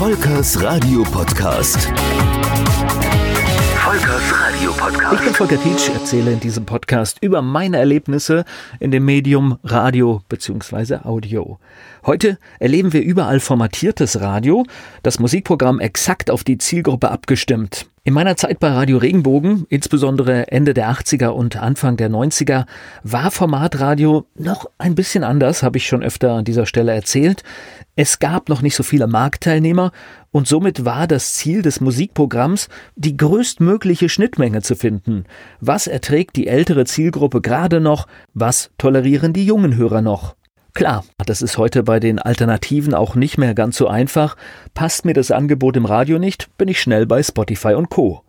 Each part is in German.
Volkers Radio Podcast. Volkers Radio Podcast. Ich bin Volker Tietsch, erzähle in diesem Podcast über meine Erlebnisse in dem Medium Radio bzw. Audio. Heute erleben wir überall formatiertes Radio, das Musikprogramm exakt auf die Zielgruppe abgestimmt. In meiner Zeit bei Radio Regenbogen, insbesondere Ende der 80er und Anfang der 90er, war Formatradio noch ein bisschen anders, habe ich schon öfter an dieser Stelle erzählt. Es gab noch nicht so viele Marktteilnehmer und somit war das Ziel des Musikprogramms, die größtmögliche Schnittmenge zu finden. Was erträgt die ältere Zielgruppe gerade noch? Was tolerieren die jungen Hörer noch? Klar, das ist heute bei den Alternativen auch nicht mehr ganz so einfach. Passt mir das Angebot im Radio nicht, bin ich schnell bei Spotify und Co.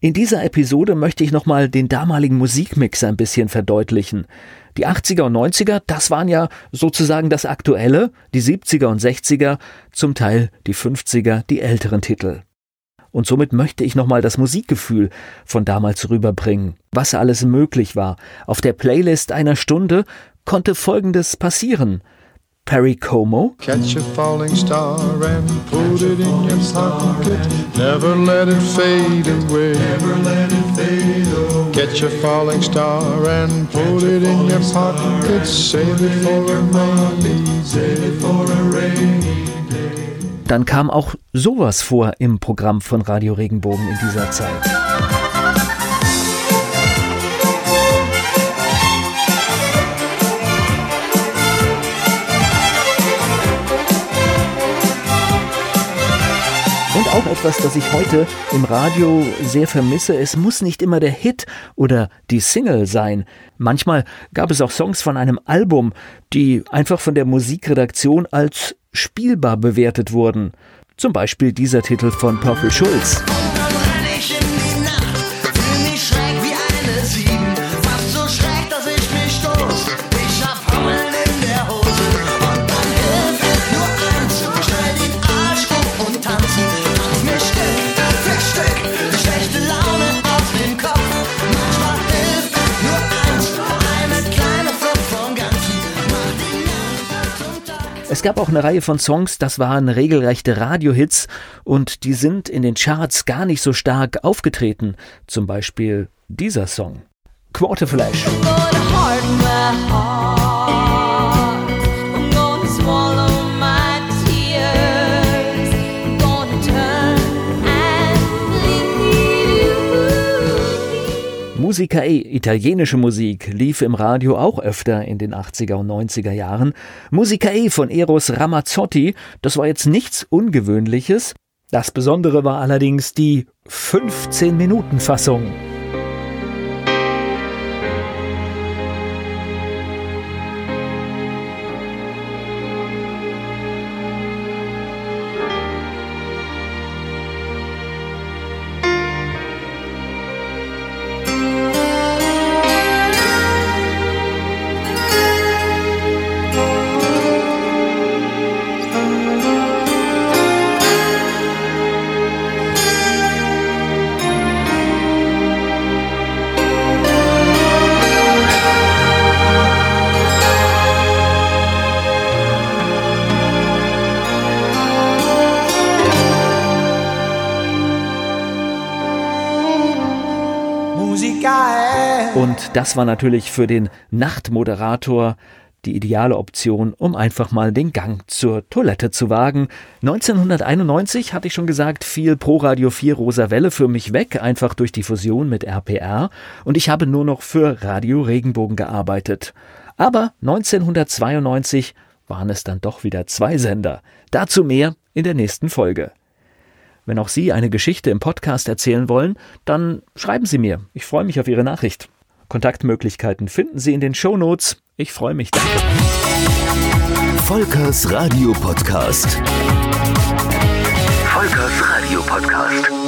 In dieser Episode möchte ich nochmal den damaligen Musikmix ein bisschen verdeutlichen. Die 80er und 90er, das waren ja sozusagen das Aktuelle, die 70er und 60er, zum Teil die 50er, die älteren Titel. Und somit möchte ich nochmal das Musikgefühl von damals rüberbringen, was alles möglich war. Auf der Playlist einer Stunde konnte Folgendes passieren. Perry Como. Catch a falling star and put it in your pocket. Never let it fade away. Never let it fade away. Catch a falling star and put it in your pocket. Save it for a rainy Save it for a rainy day. Dann kam auch sowas vor im Programm von Radio Regenbogen in dieser Zeit. Auch etwas, das ich heute im Radio sehr vermisse. Es muss nicht immer der Hit oder die Single sein. Manchmal gab es auch Songs von einem Album, die einfach von der Musikredaktion als spielbar bewertet wurden. Zum Beispiel dieser Titel von Purple Schulz. Es gab auch eine Reihe von Songs, das waren regelrechte Radiohits und die sind in den Charts gar nicht so stark aufgetreten. Zum Beispiel dieser Song. Quarterflash. Musica E, italienische Musik, lief im Radio auch öfter in den 80er und 90er Jahren. Musica E von Eros Ramazzotti, das war jetzt nichts Ungewöhnliches. Das Besondere war allerdings die 15-Minuten-Fassung. Und das war natürlich für den Nachtmoderator die ideale Option, um einfach mal den Gang zur Toilette zu wagen. 1991 hatte ich schon gesagt, fiel Pro Radio 4 Rosa Welle für mich weg, einfach durch die Fusion mit RPR und ich habe nur noch für Radio Regenbogen gearbeitet. Aber 1992 waren es dann doch wieder zwei Sender. Dazu mehr in der nächsten Folge. Wenn auch Sie eine Geschichte im Podcast erzählen wollen, dann schreiben Sie mir. Ich freue mich auf Ihre Nachricht. Kontaktmöglichkeiten finden Sie in den Show Notes. Ich freue mich. Danke. Volkers Radio Podcast. Volkers Radio Podcast.